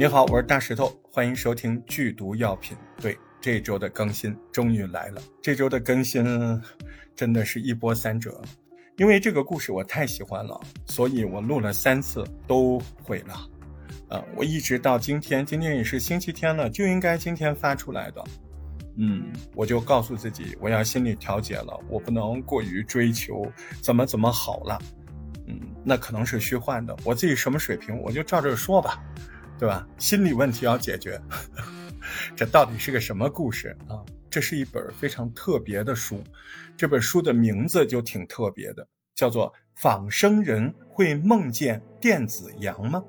你好，我是大石头，欢迎收听剧毒药品。对，这周的更新终于来了。这周的更新真的是一波三折，因为这个故事我太喜欢了，所以我录了三次都毁了。呃，我一直到今天，今天也是星期天了，就应该今天发出来的。嗯，我就告诉自己，我要心理调节了，我不能过于追求怎么怎么好了。嗯，那可能是虚幻的，我自己什么水平，我就照着说吧。对吧？心理问题要解决，这到底是个什么故事啊？这是一本非常特别的书，这本书的名字就挺特别的，叫做《仿生人会梦见电子羊吗》。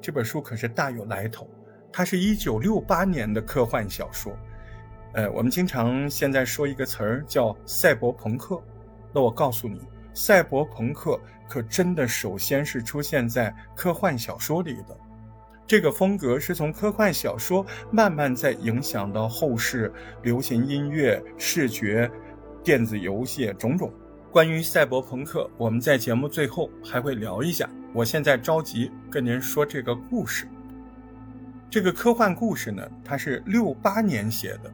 这本书可是大有来头，它是一九六八年的科幻小说。呃，我们经常现在说一个词儿叫赛博朋克，那我告诉你，赛博朋克可真的首先是出现在科幻小说里的。这个风格是从科幻小说慢慢在影响到后世流行音乐、视觉、电子游戏种种。关于赛博朋克，我们在节目最后还会聊一下。我现在着急跟您说这个故事。这个科幻故事呢，它是六八年写的，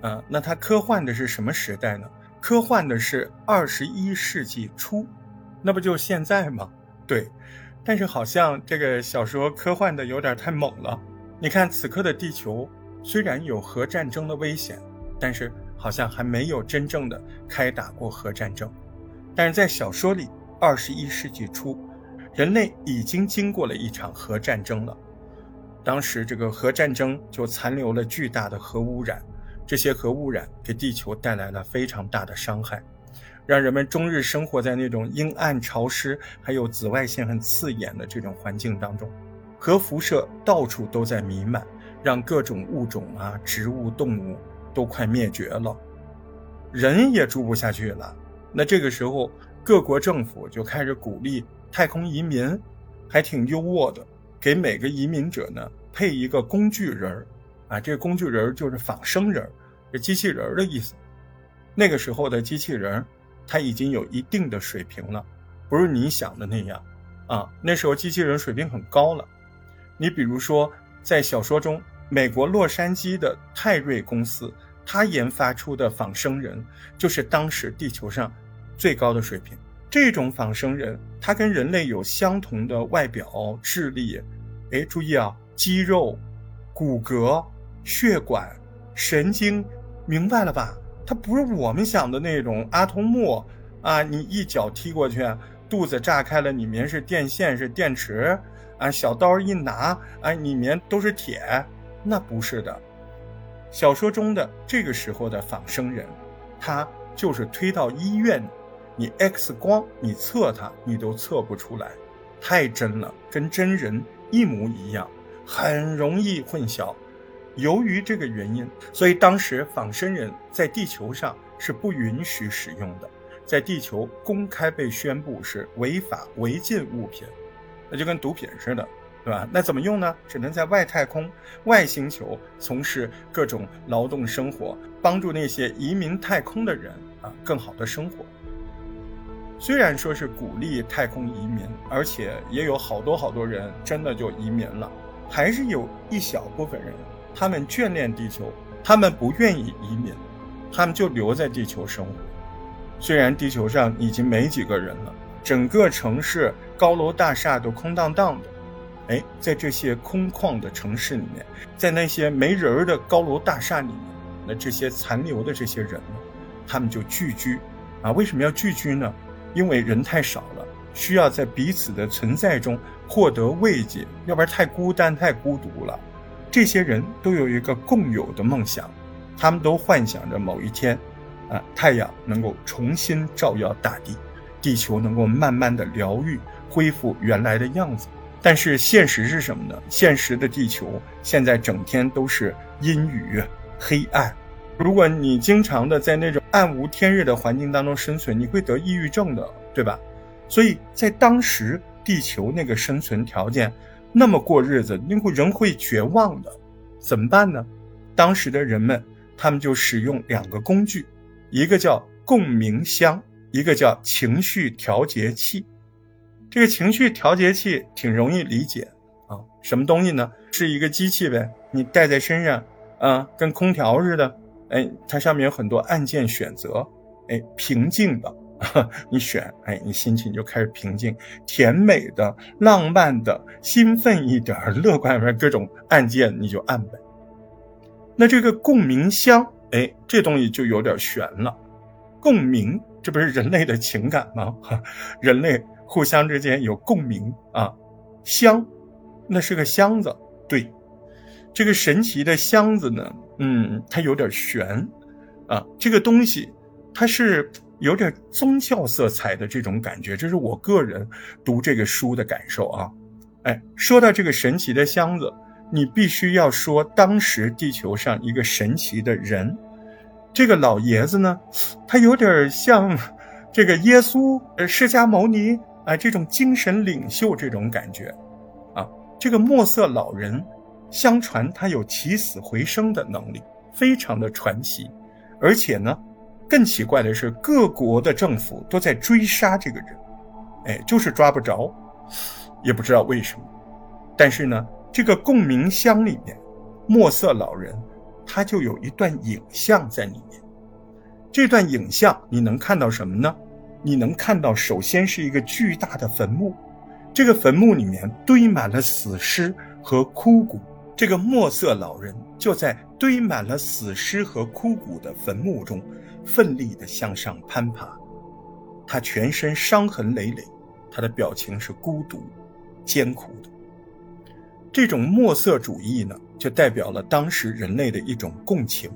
呃，那它科幻的是什么时代呢？科幻的是二十一世纪初，那不就现在吗？对。但是好像这个小说科幻的有点太猛了。你看，此刻的地球虽然有核战争的危险，但是好像还没有真正的开打过核战争。但是在小说里，二十一世纪初，人类已经经过了一场核战争了。当时这个核战争就残留了巨大的核污染，这些核污染给地球带来了非常大的伤害。让人们终日生活在那种阴暗、潮湿，还有紫外线很刺眼的这种环境当中，核辐射到处都在弥漫，让各种物种啊、植物、动物都快灭绝了，人也住不下去了。那这个时候，各国政府就开始鼓励太空移民，还挺优渥的，给每个移民者呢配一个工具人，啊，这工具人就是仿生人，这机器人的意思。那个时候的机器人。它已经有一定的水平了，不是你想的那样，啊，那时候机器人水平很高了。你比如说，在小说中，美国洛杉矶的泰瑞公司，它研发出的仿生人，就是当时地球上最高的水平。这种仿生人，它跟人类有相同的外表、智力，哎，注意啊，肌肉、骨骼、血管、神经，明白了吧？它不是我们想的那种阿童木啊！你一脚踢过去，肚子炸开了，里面是电线是电池啊！小刀一拿，啊，里面都是铁，那不是的。小说中的这个时候的仿生人，他就是推到医院，你 X 光你测他，你都测不出来，太真了，跟真人一模一样，很容易混淆。由于这个原因，所以当时仿生人在地球上是不允许使用的，在地球公开被宣布是违法违禁物品，那就跟毒品似的，对吧？那怎么用呢？只能在外太空、外星球从事各种劳动生活，帮助那些移民太空的人啊更好的生活。虽然说是鼓励太空移民，而且也有好多好多人真的就移民了，还是有一小部分人。他们眷恋地球，他们不愿意移民，他们就留在地球生活。虽然地球上已经没几个人了，整个城市高楼大厦都空荡荡的。哎，在这些空旷的城市里面，在那些没人儿的高楼大厦里面，那这些残留的这些人呢，他们就聚居。啊，为什么要聚居呢？因为人太少了，需要在彼此的存在中获得慰藉，要不然太孤单、太孤独了。这些人都有一个共有的梦想，他们都幻想着某一天，啊，太阳能够重新照耀大地，地球能够慢慢的疗愈，恢复原来的样子。但是现实是什么呢？现实的地球现在整天都是阴雨、黑暗。如果你经常的在那种暗无天日的环境当中生存，你会得抑郁症的，对吧？所以在当时地球那个生存条件。那么过日子，那会人会绝望的，怎么办呢？当时的人们，他们就使用两个工具，一个叫共鸣箱，一个叫情绪调节器。这个情绪调节器挺容易理解啊，什么东西呢？是一个机器呗，你带在身上，啊，跟空调似的，哎，它上面有很多按键选择，哎，平静的，你选，哎，你心情就开始平静，甜美的、浪漫的、兴奋一点、乐观点，各种按键你就按呗。那这个共鸣箱，哎，这东西就有点悬了。共鸣，这不是人类的情感吗？人类互相之间有共鸣啊。箱，那是个箱子。对，这个神奇的箱子呢，嗯，它有点悬啊。这个东西，它是有点宗教色彩的这种感觉，这是我个人读这个书的感受啊。哎，说到这个神奇的箱子。你必须要说当时地球上一个神奇的人，这个老爷子呢，他有点像这个耶稣、呃释迦牟尼啊这种精神领袖这种感觉，啊，这个墨色老人，相传他有起死回生的能力，非常的传奇，而且呢，更奇怪的是各国的政府都在追杀这个人，哎，就是抓不着，也不知道为什么，但是呢。这个共鸣箱里面，墨色老人他就有一段影像在里面。这段影像你能看到什么呢？你能看到，首先是一个巨大的坟墓，这个坟墓里面堆满了死尸和枯骨。这个墨色老人就在堆满了死尸和枯骨的坟墓中，奋力地向上攀爬。他全身伤痕累累，他的表情是孤独、艰苦的。这种墨色主义呢，就代表了当时人类的一种共情。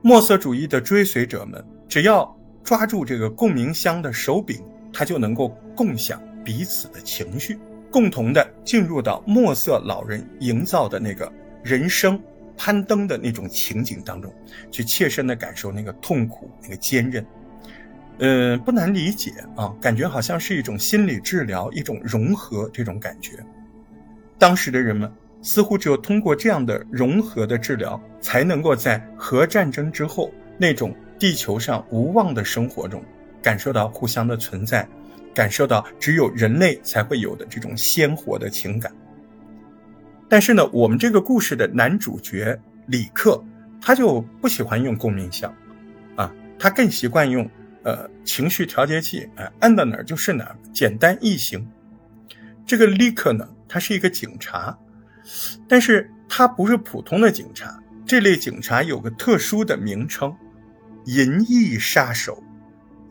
墨色主义的追随者们，只要抓住这个共鸣箱的手柄，他就能够共享彼此的情绪，共同的进入到墨色老人营造的那个人生攀登的那种情景当中，去切身的感受那个痛苦、那个坚韧。嗯，不难理解啊，感觉好像是一种心理治疗，一种融合这种感觉。当时的人们似乎只有通过这样的融合的治疗，才能够在核战争之后那种地球上无望的生活中，感受到互相的存在，感受到只有人类才会有的这种鲜活的情感。但是呢，我们这个故事的男主角李克，他就不喜欢用共鸣箱，啊，他更习惯用呃情绪调节器，哎，按到哪儿就是哪儿，简单易行。这个李克呢？他是一个警察，但是他不是普通的警察。这类警察有个特殊的名称——银翼杀手。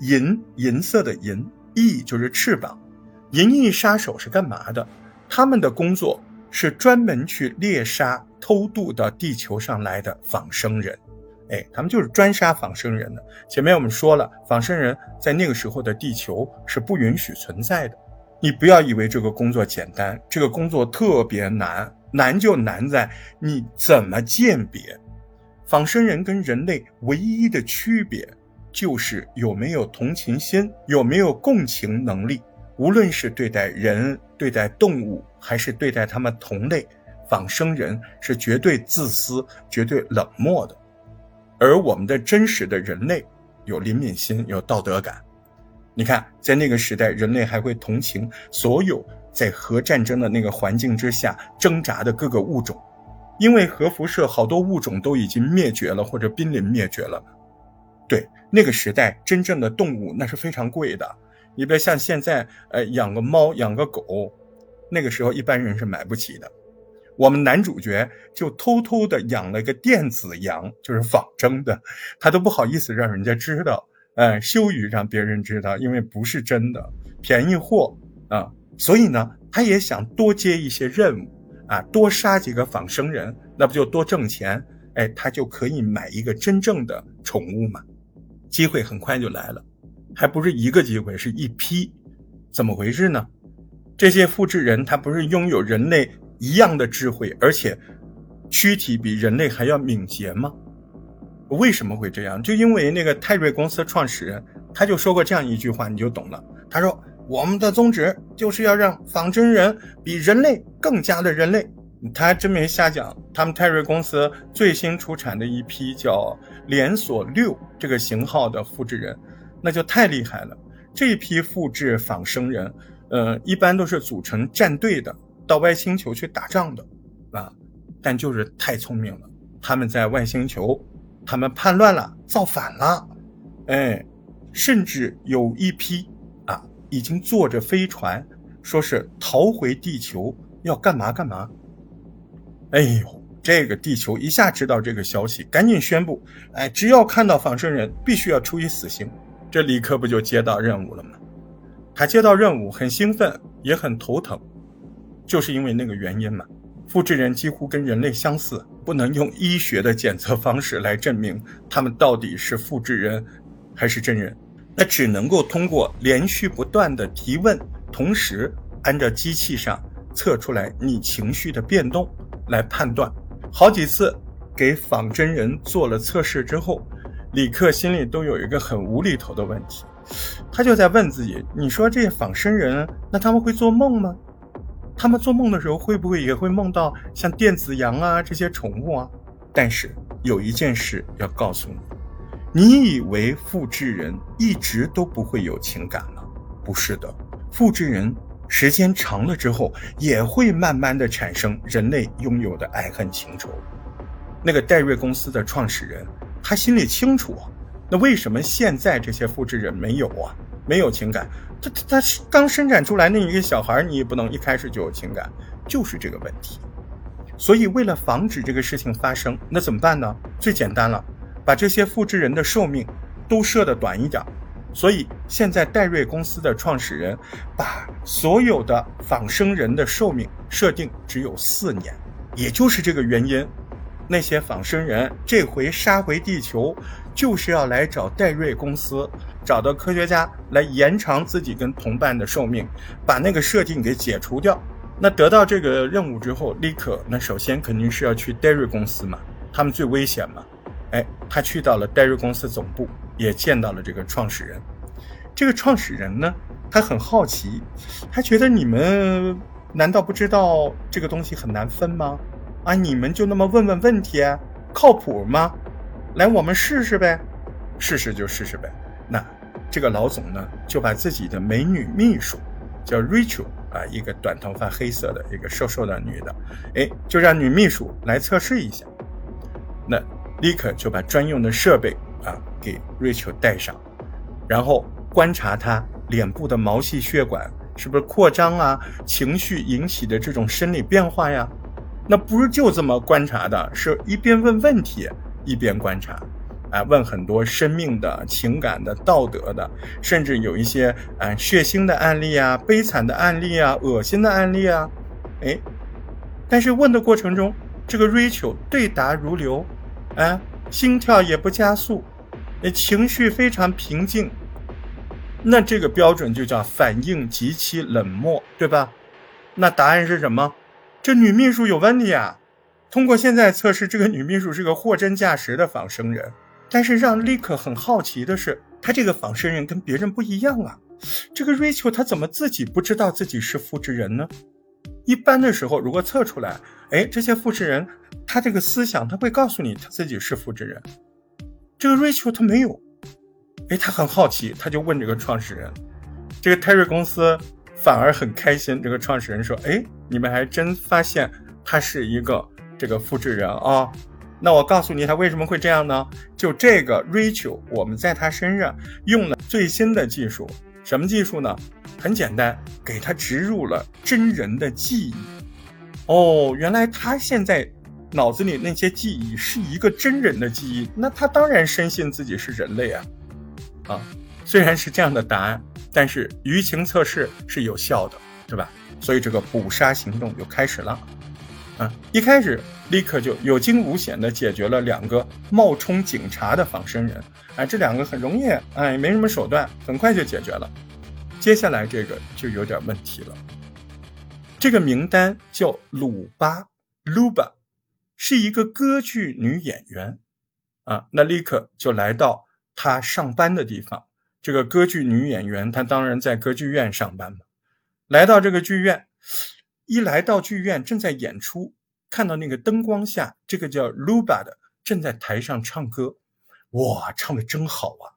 银，银色的银，翼就是翅膀。银翼杀手是干嘛的？他们的工作是专门去猎杀偷渡到地球上来的仿生人。哎，他们就是专杀仿生人的。前面我们说了，仿生人在那个时候的地球是不允许存在的。你不要以为这个工作简单，这个工作特别难，难就难在你怎么鉴别仿生人跟人类唯一的区别，就是有没有同情心，有没有共情能力。无论是对待人、对待动物，还是对待他们同类，仿生人是绝对自私、绝对冷漠的，而我们的真实的人类有怜悯心、有道德感。你看，在那个时代，人类还会同情所有在核战争的那个环境之下挣扎的各个物种，因为核辐射，好多物种都已经灭绝了或者濒临灭绝了。对，那个时代真正的动物那是非常贵的，你别像现在，呃，养个猫养个狗，那个时候一般人是买不起的。我们男主角就偷偷的养了个电子羊，就是仿真的，他都不好意思让人家知道。呃，羞于让别人知道，因为不是真的便宜货啊，所以呢，他也想多接一些任务啊，多杀几个仿生人，那不就多挣钱？哎，他就可以买一个真正的宠物嘛。机会很快就来了，还不是一个机会，是一批。怎么回事呢？这些复制人他不是拥有人类一样的智慧，而且躯体比人类还要敏捷吗？为什么会这样？就因为那个泰瑞公司创始人，他就说过这样一句话，你就懂了。他说：“我们的宗旨就是要让仿真人比人类更加的人类。”他真没瞎讲。他们泰瑞公司最新出产的一批叫连锁六这个型号的复制人，那就太厉害了。这批复制仿生人，呃，一般都是组成战队的。到外星球去打仗的，啊，但就是太聪明了，他们在外星球，他们叛乱了，造反了，哎，甚至有一批啊，已经坐着飞船，说是逃回地球，要干嘛干嘛。哎呦，这个地球一下知道这个消息，赶紧宣布，哎，只要看到仿生人，必须要处以死刑。这李克不就接到任务了吗？他接到任务很兴奋，也很头疼，就是因为那个原因嘛。复制人几乎跟人类相似，不能用医学的检测方式来证明他们到底是复制人还是真人，那只能够通过连续不断的提问，同时按照机器上测出来你情绪的变动来判断。好几次给仿真人做了测试之后。李克心里都有一个很无厘头的问题，他就在问自己：你说这些仿生人，那他们会做梦吗？他们做梦的时候会不会也会梦到像电子羊啊这些宠物啊？但是有一件事要告诉你：你以为复制人一直都不会有情感吗？不是的，复制人时间长了之后也会慢慢的产生人类拥有的爱恨情仇。那个戴瑞公司的创始人。他心里清楚，那为什么现在这些复制人没有啊？没有情感，他他他刚生产出来那一个小孩，你也不能一开始就有情感，就是这个问题。所以为了防止这个事情发生，那怎么办呢？最简单了，把这些复制人的寿命都设的短一点。所以现在戴瑞公司的创始人把所有的仿生人的寿命设定只有四年，也就是这个原因。那些仿生人这回杀回地球，就是要来找戴瑞公司，找到科学家来延长自己跟同伴的寿命，把那个设定给解除掉。那得到这个任务之后，立刻那首先肯定是要去戴瑞公司嘛，他们最危险嘛。哎，他去到了戴瑞公司总部，也见到了这个创始人。这个创始人呢，他很好奇，他觉得你们难道不知道这个东西很难分吗？啊！你们就那么问问问题，靠谱吗？来，我们试试呗，试试就试试呗。那这个老总呢，就把自己的美女秘书叫 Rachel 啊，一个短头发、黑色的一个瘦瘦的女的，哎，就让女秘书来测试一下。那立刻就把专用的设备啊给 Rachel 带上，然后观察她脸部的毛细血管是不是扩张啊，情绪引起的这种生理变化呀。那不是就这么观察的，是一边问问题一边观察，啊，问很多生命的情感的、道德的，甚至有一些啊血腥的案例啊、悲惨的案例啊、恶心的案例啊，哎，但是问的过程中，这个 Rachel 对答如流，哎，心跳也不加速，情绪非常平静，那这个标准就叫反应极其冷漠，对吧？那答案是什么？这女秘书有问题啊！通过现在测试，这个女秘书是个货真价实的仿生人。但是让立刻很好奇的是，她这个仿生人跟别人不一样啊。这个 Rachel 她怎么自己不知道自己是复制人呢？一般的时候，如果测出来，哎，这些复制人，他这个思想他会告诉你他自己是复制人。这个 Rachel 他没有，哎，他很好奇，他就问这个创始人，这个 Terry 公司。反而很开心。这个创始人说：“哎，你们还真发现他是一个这个复制人啊？那我告诉你，他为什么会这样呢？就这个 Rachel，我们在他身上用了最新的技术。什么技术呢？很简单，给他植入了真人的记忆。哦，原来他现在脑子里那些记忆是一个真人的记忆。那他当然深信自己是人类啊！啊，虽然是这样的答案。”但是舆情测试是有效的，对吧？所以这个捕杀行动就开始了。啊，一开始立刻就有惊无险的解决了两个冒充警察的仿生人。哎，这两个很容易，哎，没什么手段，很快就解决了。接下来这个就有点问题了。这个名单叫鲁巴 （Luba），是一个歌剧女演员。啊，那立刻就来到她上班的地方。这个歌剧女演员，她当然在歌剧院上班嘛。来到这个剧院，一来到剧院正在演出，看到那个灯光下，这个叫 Luba 的正在台上唱歌，哇，唱的真好啊！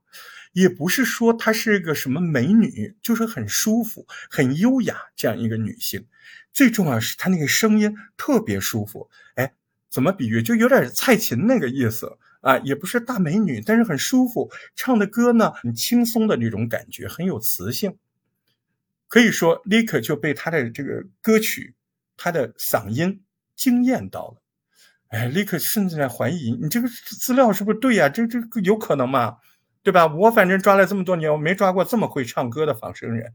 也不是说她是个什么美女，就是很舒服、很优雅这样一个女性。最重要是她那个声音特别舒服。哎，怎么比喻？就有点蔡琴那个意思啊，也不是大美女，但是很舒服，唱的歌呢很轻松的那种感觉，很有磁性。可以说，立刻就被她的这个歌曲、她的嗓音惊艳到了。哎，立刻甚至在怀疑你这个资料是不是对呀？这这有可能吗？对吧？我反正抓了这么多年，我没抓过这么会唱歌的仿生人。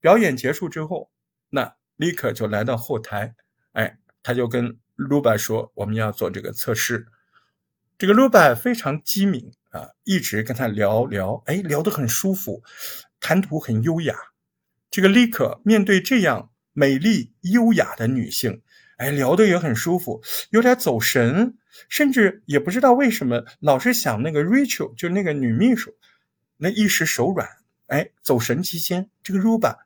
表演结束之后，那立刻就来到后台，哎，他就跟卢巴说：“我们要做这个测试。”这个卢巴非常机敏啊，一直跟他聊聊，哎，聊得很舒服，谈吐很优雅。这个立刻面对这样美丽优雅的女性。哎，聊得也很舒服，有点走神，甚至也不知道为什么老是想那个 Rachel，就那个女秘书，那一时手软，哎，走神期间，这个 Ruba，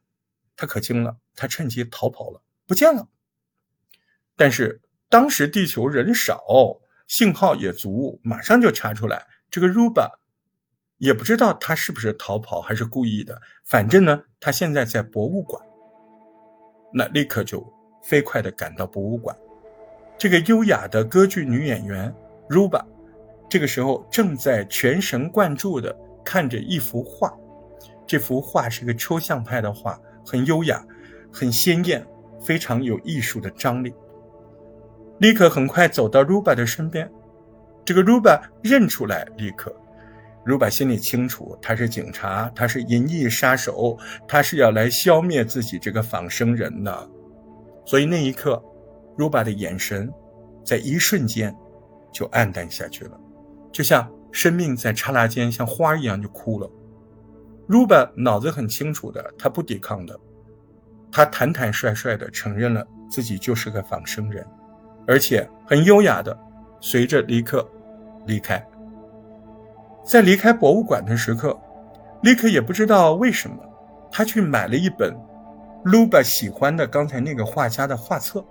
他可精了，他趁机逃跑了，不见了。但是当时地球人少，信号也足，马上就查出来，这个 Ruba，也不知道他是不是逃跑还是故意的，反正呢，他现在在博物馆，那立刻就。飞快地赶到博物馆，这个优雅的歌剧女演员 Ruba，这个时候正在全神贯注地看着一幅画。这幅画是个抽象派的画，很优雅，很鲜艳，非常有艺术的张力。立刻很快走到 Ruba 的身边，这个 Ruba 认出来立刻。Ruba 心里清楚，他是警察，他是银翼杀手，他是要来消灭自己这个仿生人的。所以那一刻，Ruba 的眼神在一瞬间就暗淡下去了，就像生命在刹那间像花一样就枯了。Ruba 脑子很清楚的，他不抵抗的，他坦坦率率的承认了自己就是个仿生人，而且很优雅的随着尼克离开。在离开博物馆的时刻，李克也不知道为什么，他去买了一本。卢巴喜欢的刚才那个画家的画册，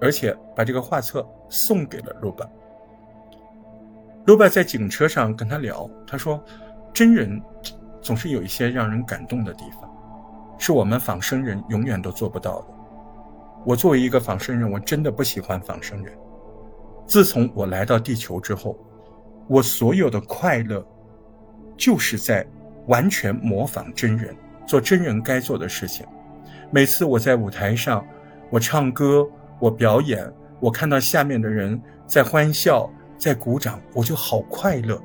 而且把这个画册送给了卢巴。卢巴在警车上跟他聊，他说：“真人总是有一些让人感动的地方，是我们仿生人永远都做不到的。我作为一个仿生人，我真的不喜欢仿生人。自从我来到地球之后，我所有的快乐，就是在完全模仿真人，做真人该做的事情。”每次我在舞台上，我唱歌，我表演，我看到下面的人在欢笑，在鼓掌，我就好快乐。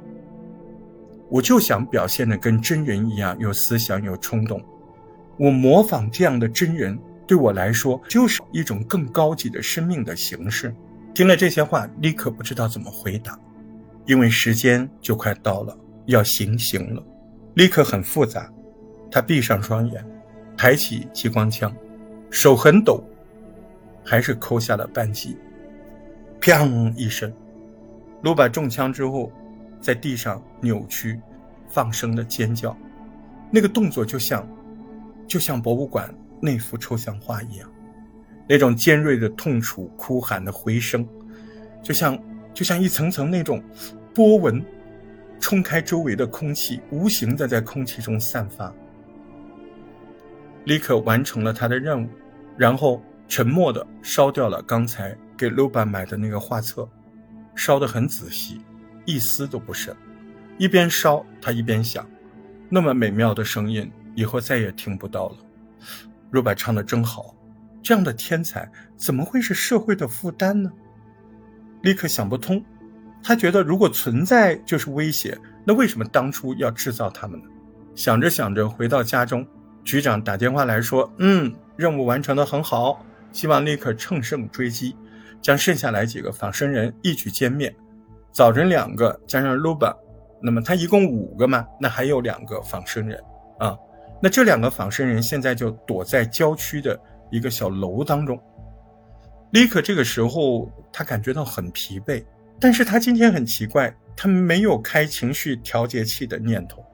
我就想表现的跟真人一样，有思想，有冲动。我模仿这样的真人，对我来说就是一种更高级的生命的形式。听了这些话，立刻不知道怎么回答，因为时间就快到了，要行刑了。立刻很复杂，他闭上双眼。抬起激光枪，手很抖，还是扣下了扳机。砰一声，卢巴中枪之后，在地上扭曲，放声的尖叫。那个动作就像，就像博物馆那幅抽象画一样，那种尖锐的痛楚、哭喊的回声，就像就像一层层那种波纹，冲开周围的空气，无形的在空气中散发。立刻完成了他的任务，然后沉默地烧掉了刚才给卢巴买的那个画册，烧得很仔细，一丝都不剩。一边烧，他一边想：那么美妙的声音，以后再也听不到了。卢巴唱得真好，这样的天才怎么会是社会的负担呢？立刻想不通，他觉得如果存在就是威胁，那为什么当初要制造他们呢？想着想着，回到家中。局长打电话来说：“嗯，任务完成的很好，希望立刻乘胜追击，将剩下来几个仿生人一举歼灭。早晨两个加上 Luba，那么他一共五个嘛？那还有两个仿生人啊。那这两个仿生人现在就躲在郊区的一个小楼当中。立刻这个时候他感觉到很疲惫，但是他今天很奇怪，他没有开情绪调节器的念头。”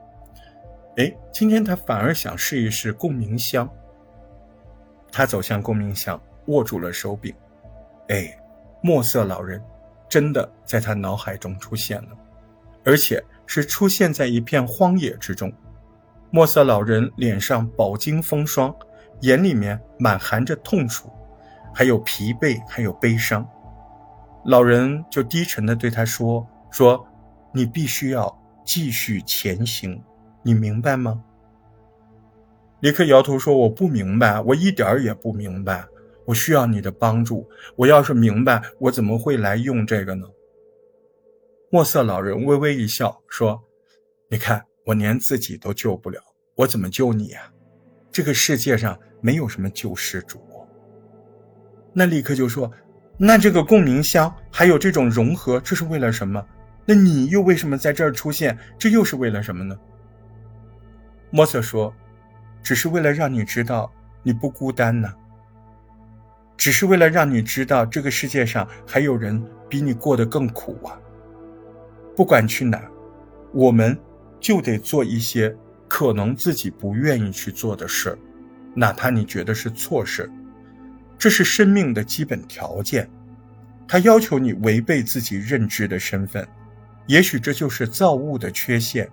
哎，今天他反而想试一试共鸣箱。他走向共鸣箱，握住了手柄。哎，墨色老人真的在他脑海中出现了。而且是出现在一片荒野之中。墨色老人脸上饱经风霜，眼里面满含着痛楚，还有疲惫，还有悲伤。老人就低沉地对他说：“说，你必须要继续前行，你明白吗？”李克摇头说：“我不明白，我一点儿也不明白。我需要你的帮助。我要是明白，我怎么会来用这个呢？”墨色老人微微一笑说：“你看，我连自己都救不了，我怎么救你啊？这个世界上没有什么救世主。”那立刻就说：“那这个共鸣箱还有这种融合，这是为了什么？那你又为什么在这儿出现？这又是为了什么呢？”墨色说。只是为了让你知道你不孤单呢。只是为了让你知道这个世界上还有人比你过得更苦啊。不管去哪，我们就得做一些可能自己不愿意去做的事，哪怕你觉得是错事。这是生命的基本条件，它要求你违背自己认知的身份。也许这就是造物的缺陷。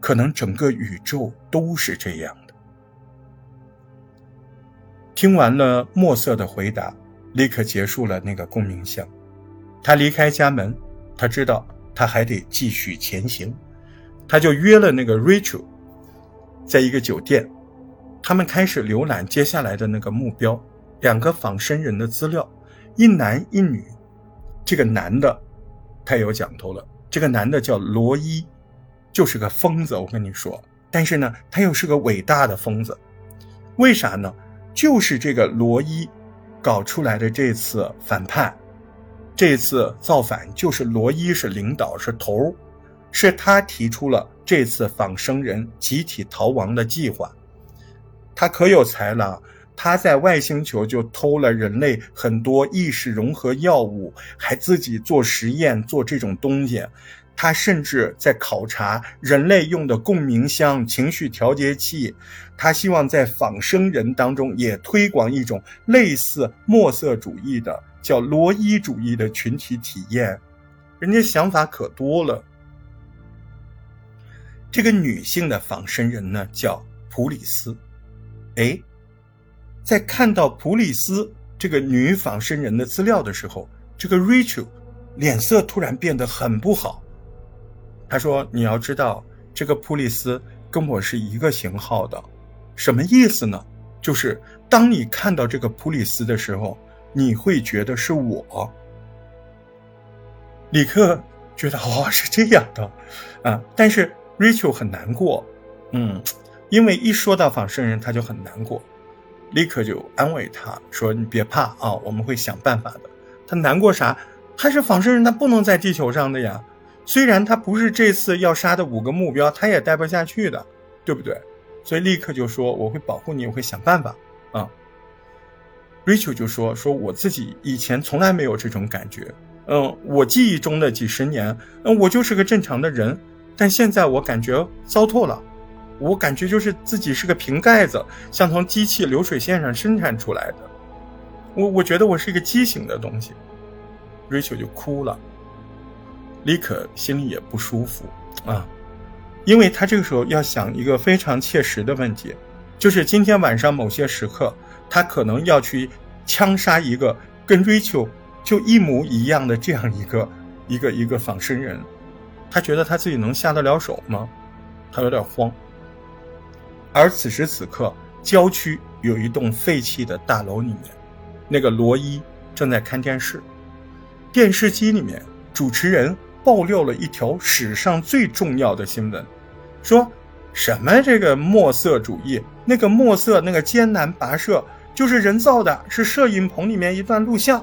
可能整个宇宙都是这样的。听完了墨色的回答，立刻结束了那个共鸣箱。他离开家门，他知道他还得继续前行，他就约了那个 Rachel，在一个酒店，他们开始浏览接下来的那个目标，两个仿生人的资料，一男一女。这个男的太有讲头了，这个男的叫罗伊。就是个疯子，我跟你说，但是呢，他又是个伟大的疯子，为啥呢？就是这个罗伊搞出来的这次反叛，这次造反，就是罗伊是领导是头，是他提出了这次仿生人集体逃亡的计划。他可有才了，他在外星球就偷了人类很多意识融合药物，还自己做实验做这种东西。他甚至在考察人类用的共鸣箱、情绪调节器，他希望在仿生人当中也推广一种类似墨色主义的，叫罗伊主义的群体体验。人家想法可多了。这个女性的仿生人呢，叫普里斯。哎，在看到普里斯这个女仿生人的资料的时候，这个 Rachel 脸色突然变得很不好。他说：“你要知道，这个普利斯跟我是一个型号的，什么意思呢？就是当你看到这个普利斯的时候，你会觉得是我。”李克觉得哦是这样的，啊，但是 Rachel 很难过，嗯，因为一说到仿生人，他就很难过。立刻就安慰他说：“你别怕啊，我们会想办法的。”他难过啥？他是仿生人，他不能在地球上的呀。虽然他不是这次要杀的五个目标，他也待不下去的，对不对？所以立刻就说我会保护你，我会想办法啊。Rachel 就说说我自己以前从来没有这种感觉，嗯，我记忆中的几十年，嗯，我就是个正常的人，但现在我感觉糟透了，我感觉就是自己是个瓶盖子，像从机器流水线上生产出来的，我我觉得我是一个畸形的东西，Rachel 就哭了。李可心里也不舒服啊，因为他这个时候要想一个非常切实的问题，就是今天晚上某些时刻，他可能要去枪杀一个跟 Rachel 就一模一样的这样一个一个一个仿生人，他觉得他自己能下得了手吗？他有点慌。而此时此刻，郊区有一栋废弃的大楼里面，那个罗伊正在看电视，电视机里面主持人。爆料了一条史上最重要的新闻，说什么？这个墨色主义，那个墨色那个艰难跋涉就是人造的，是摄影棚里面一段录像，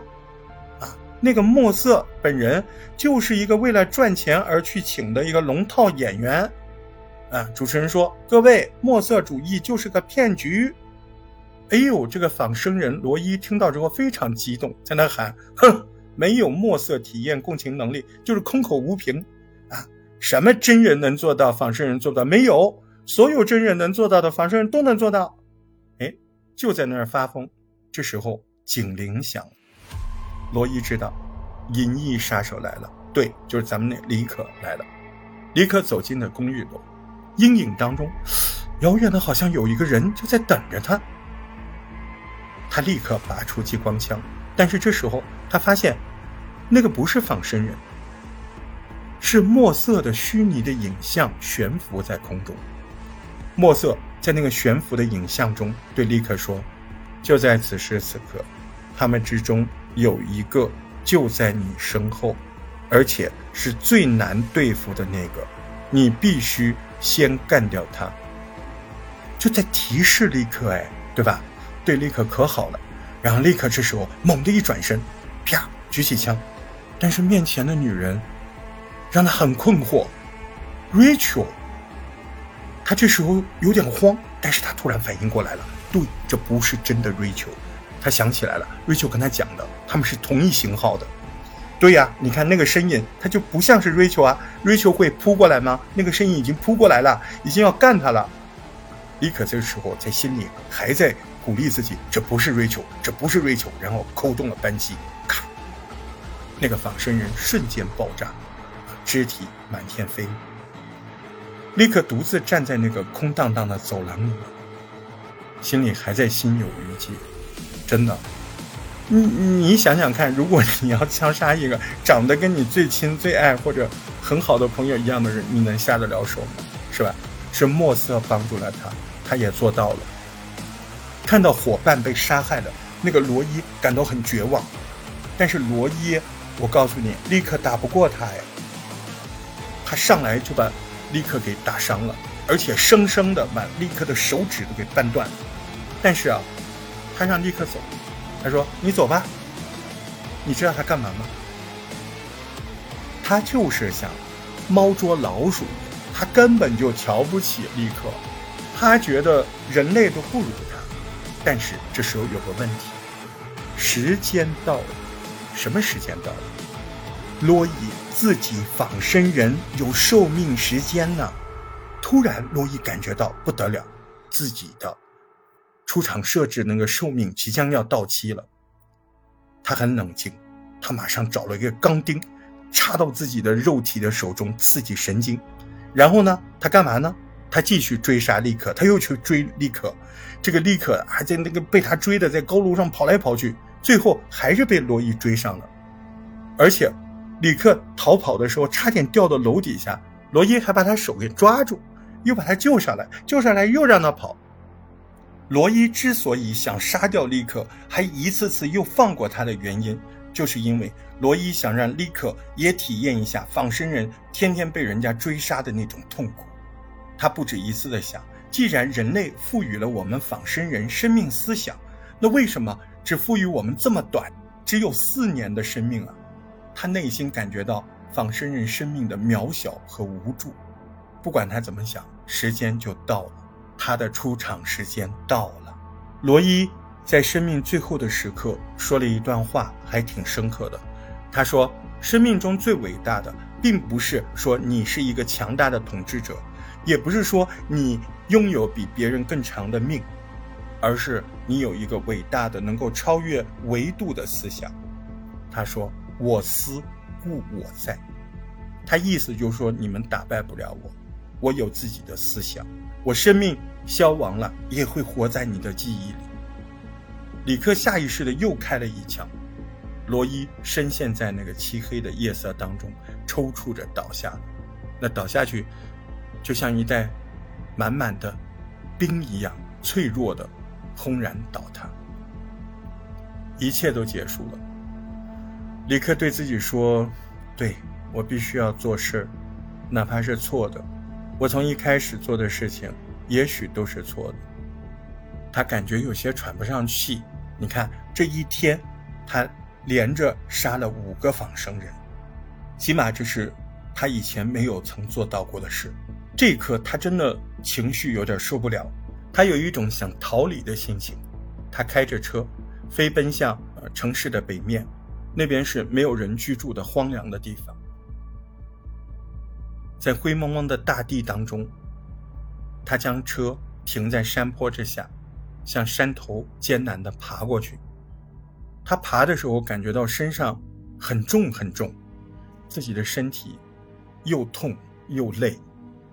啊，那个墨色本人就是一个为了赚钱而去请的一个龙套演员，啊，主持人说各位，墨色主义就是个骗局，哎呦，这个仿生人罗伊听到之后非常激动，在那喊，哼。没有墨色体验共情能力，就是空口无凭，啊！什么真人能做到，仿生人做不到？没有，所有真人能做到的，仿生人都能做到。哎，就在那儿发疯。这时候警铃响，罗伊知道，银翼杀手来了，对，就是咱们那李可来了。李可走进了公寓楼，阴影当中，遥远的好像有一个人就在等着他。他立刻拔出激光枪，但是这时候他发现，那个不是仿生人，是墨色的虚拟的影像悬浮在空中。墨色在那个悬浮的影像中对立刻说：“就在此时此刻，他们之中有一个就在你身后。”而且是最难对付的那个，你必须先干掉他。就在提示立刻，哎，对吧？对立刻可好了。然后立刻这时候猛地一转身，啪，举起枪。但是面前的女人让他很困惑，Rachel。他这时候有点慌，但是他突然反应过来了，对，这不是真的 Rachel。他想起来了，Rachel 跟他讲的，他们是同一型号的。对呀，你看那个身影，他就不像是 Rachel 啊。Rachel 会扑过来吗？那个身影已经扑过来了，已经要干他了。李可这时候在心里还在鼓励自己：这不是 Rachel，这不是 Rachel。然后扣动了扳机，那个仿生人瞬间爆炸，肢体满天飞。立刻独自站在那个空荡荡的走廊里，心里还在心有余悸，真的。你你想想看，如果你要枪杀一个长得跟你最亲最爱或者很好的朋友一样的人，你能下得了手吗？是吧？是墨色帮助了他，他也做到了。看到伙伴被杀害了，那个罗伊感到很绝望。但是罗伊，我告诉你，立刻打不过他呀。他上来就把立刻给打伤了，而且生生的把立刻的手指都给掰断。但是啊，他让立刻走。他说：“你走吧。”你知道他干嘛吗？他就是想猫捉老鼠，他根本就瞧不起立刻，他觉得人类都不如他。但是这时候有个问题，时间到了。什么时间到了？罗伊自己仿生人有寿命时间呢。突然，罗伊感觉到不得了，自己的。出厂设置那个寿命即将要到期了，他很冷静，他马上找了一个钢钉，插到自己的肉体的手中，刺激神经。然后呢，他干嘛呢？他继续追杀利克，他又去追利克。这个利克还在那个被他追的，在高楼上跑来跑去，最后还是被罗伊追上了。而且，李克逃跑的时候差点掉到楼底下，罗伊还把他手给抓住，又把他救上来，救上来又让他跑。罗伊之所以想杀掉利克，还一次次又放过他的原因，就是因为罗伊想让利克也体验一下仿生人天天被人家追杀的那种痛苦。他不止一次的想，既然人类赋予了我们仿生人生命思想，那为什么只赋予我们这么短，只有四年的生命啊？他内心感觉到仿生人生命的渺小和无助。不管他怎么想，时间就到了。他的出场时间到了。罗伊在生命最后的时刻说了一段话，还挺深刻的。他说：“生命中最伟大的，并不是说你是一个强大的统治者，也不是说你拥有比别人更长的命，而是你有一个伟大的、能够超越维度的思想。”他说：“我思故我在。”他意思就是说，你们打败不了我，我有自己的思想。我生命消亡了，也会活在你的记忆里。李克下意识的又开了一枪，罗伊深陷在那个漆黑的夜色当中，抽搐着倒下。那倒下去，就像一袋满满的冰一样，脆弱的轰然倒塌。一切都结束了。李克对自己说：“对我必须要做事，哪怕是错的。”我从一开始做的事情，也许都是错的。他感觉有些喘不上气。你看，这一天，他连着杀了五个仿生人，起码这是他以前没有曾做到过的事。这一刻，他真的情绪有点受不了，他有一种想逃离的心情。他开着车，飞奔向呃城市的北面，那边是没有人居住的荒凉的地方。在灰蒙蒙的大地当中，他将车停在山坡之下，向山头艰难地爬过去。他爬的时候感觉到身上很重很重，自己的身体又痛又累，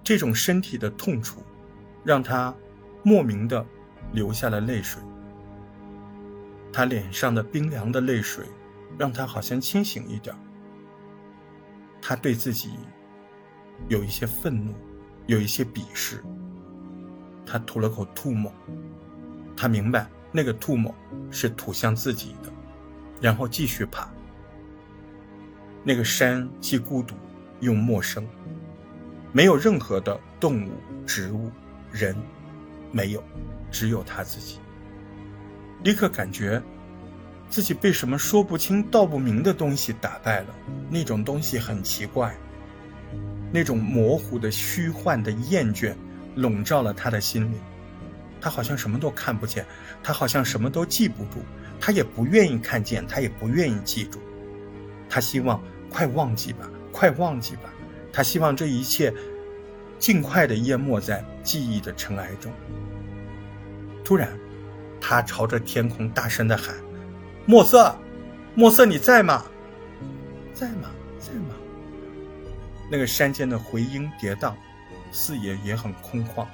这种身体的痛楚让他莫名的流下了泪水。他脸上的冰凉的泪水让他好像清醒一点。他对自己有一些愤怒，有一些鄙视。他吐了口唾沫，他明白那个唾沫是吐向自己的，然后继续爬。那个山既孤独又陌生，没有任何的动物、植物、人，没有，只有他自己。立刻感觉自己被什么说不清道不明的东西打败了，那种东西很奇怪，那种模糊的虚幻的厌倦笼罩了他的心灵，他好像什么都看不见，他好像什么都记不住，他也不愿意看见，他也不愿意记住，他希望。快忘记吧，快忘记吧！他希望这一切尽快的淹没在记忆的尘埃中。突然，他朝着天空大声的喊：“墨色，墨色，你在吗？在吗？在吗？”那个山间的回音跌宕，视野也很空旷。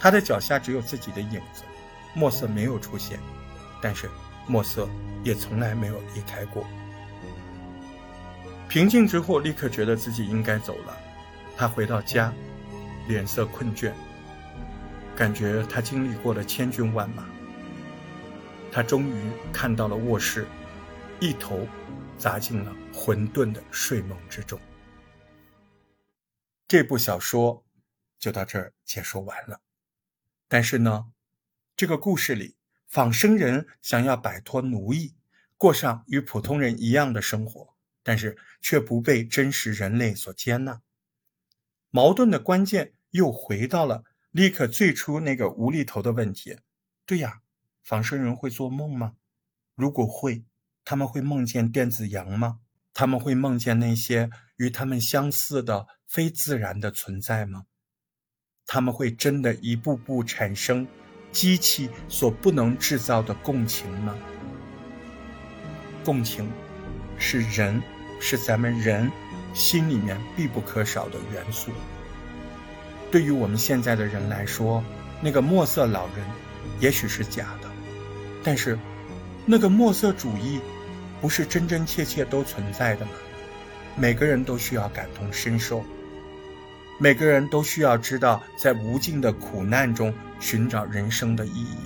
他的脚下只有自己的影子，墨色没有出现，但是墨色也从来没有离开过。平静之后，立刻觉得自己应该走了。他回到家，脸色困倦，感觉他经历过了千军万马。他终于看到了卧室，一头砸进了混沌的睡梦之中。这部小说就到这儿解说完了。但是呢，这个故事里，仿生人想要摆脱奴役，过上与普通人一样的生活。但是却不被真实人类所接纳，矛盾的关键又回到了立刻最初那个无厘头的问题：对呀，仿生人会做梦吗？如果会，他们会梦见电子羊吗？他们会梦见那些与他们相似的非自然的存在吗？他们会真的一步步产生机器所不能制造的共情吗？共情是人。是咱们人心里面必不可少的元素。对于我们现在的人来说，那个墨色老人也许是假的，但是那个墨色主义不是真真切切都存在的吗？每个人都需要感同身受，每个人都需要知道在无尽的苦难中寻找人生的意义。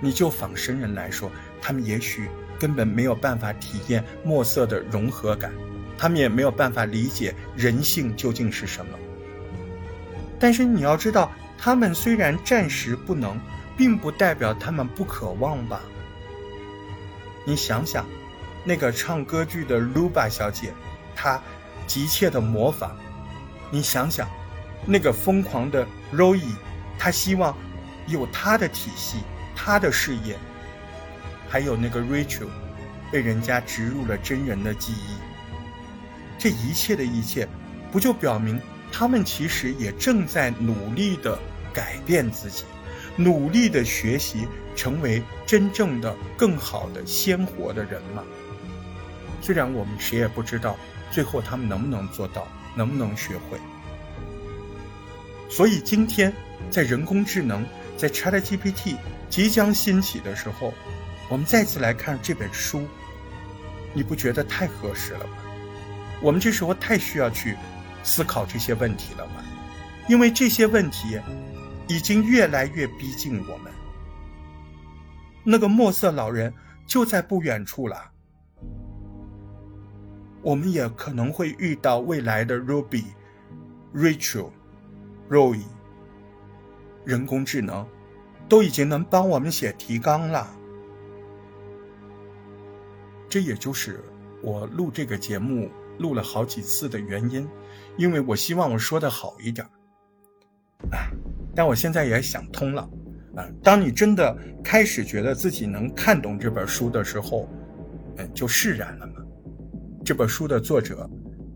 你就仿生人来说，他们也许。根本没有办法体验墨色的融合感，他们也没有办法理解人性究竟是什么。但是你要知道，他们虽然暂时不能，并不代表他们不渴望吧？你想想，那个唱歌剧的卢巴小姐，她急切的模仿；你想想，那个疯狂的 Roy，他希望有他的体系，他的事业。还有那个 Rachel，被人家植入了真人的记忆。这一切的一切，不就表明他们其实也正在努力的改变自己，努力的学习，成为真正的、更好的、鲜活的人吗？虽然我们谁也不知道最后他们能不能做到，能不能学会。所以今天，在人工智能在 ChatGPT 即将兴起的时候。我们再次来看这本书，你不觉得太合适了吗？我们这时候太需要去思考这些问题了吗？因为这些问题已经越来越逼近我们。那个墨色老人就在不远处了，我们也可能会遇到未来的 Ruby、Rachel、Roy。人工智能都已经能帮我们写提纲了。这也就是我录这个节目录了好几次的原因，因为我希望我说的好一点。啊，但我现在也想通了，啊，当你真的开始觉得自己能看懂这本书的时候，嗯，就释然了嘛。这本书的作者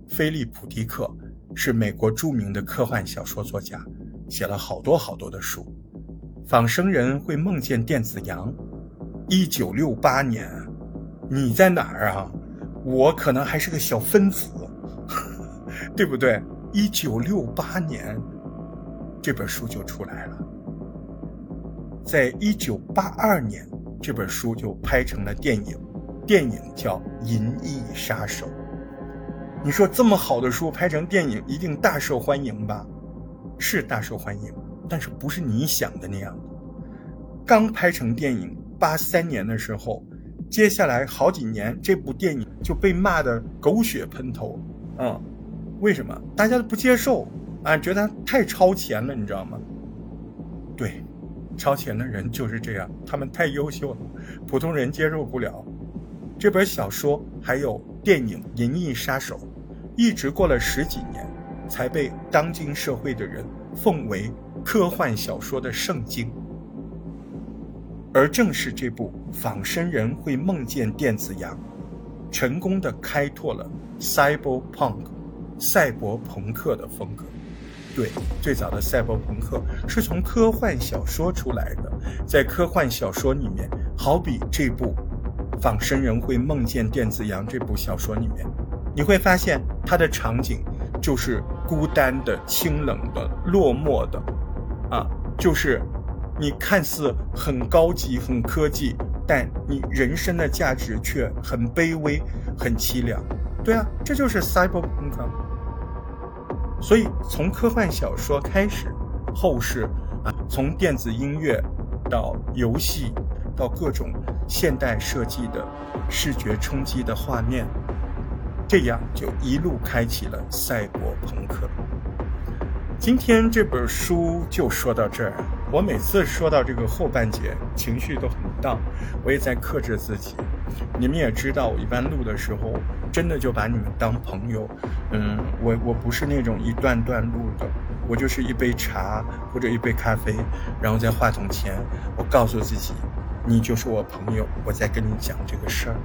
菲利普·迪克是美国著名的科幻小说作家，写了好多好多的书。仿生人会梦见电子羊，一九六八年。你在哪儿啊？我可能还是个小分子，对不对？一九六八年，这本书就出来了。在一九八二年，这本书就拍成了电影，电影叫《银翼杀手》。你说这么好的书拍成电影，一定大受欢迎吧？是大受欢迎，但是不是你想的那样。刚拍成电影，八三年的时候，接下来好几年，这部电影就被骂得狗血喷头。嗯，为什么？大家都不接受啊，觉得太超前了，你知道吗？对。超前的人就是这样，他们太优秀了，普通人接受不了。这本小说还有电影《银翼杀手》，一直过了十几年，才被当今社会的人奉为科幻小说的圣经。而正是这部《仿生人会梦见电子羊》，成功的开拓了 cyberpunk 赛博朋克的风格。对，最早的赛博朋克是从科幻小说出来的。在科幻小说里面，好比这部《仿生人会梦见电子羊》这部小说里面，你会发现它的场景就是孤单的、清冷的、落寞的，啊，就是你看似很高级、很科技，但你人生的价值却很卑微、很凄凉。对啊，这就是赛博朋克。所以，从科幻小说开始，后世啊，从电子音乐到游戏，到各种现代设计的视觉冲击的画面，这样就一路开启了赛博朋克。今天这本书就说到这儿。我每次说到这个后半节，情绪都很荡，我也在克制自己。你们也知道，我一般录的时候，真的就把你们当朋友。嗯，我我不是那种一段段录的，我就是一杯茶或者一杯咖啡，然后在话筒前，我告诉自己，你就是我朋友，我在跟你讲这个事儿。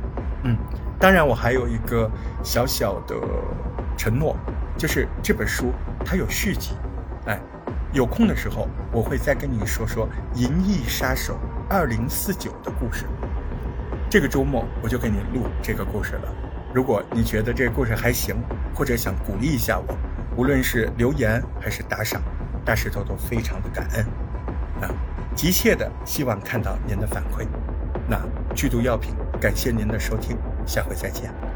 嗯，当然我还有一个小小的承诺，就是这本书它有续集，哎。有空的时候，我会再跟你说说《银翼杀手二零四九》的故事。这个周末我就给你录这个故事了。如果你觉得这个故事还行，或者想鼓励一下我，无论是留言还是打赏，大石头都非常的感恩。啊，急切的希望看到您的反馈。那剧毒药品，感谢您的收听，下回再见。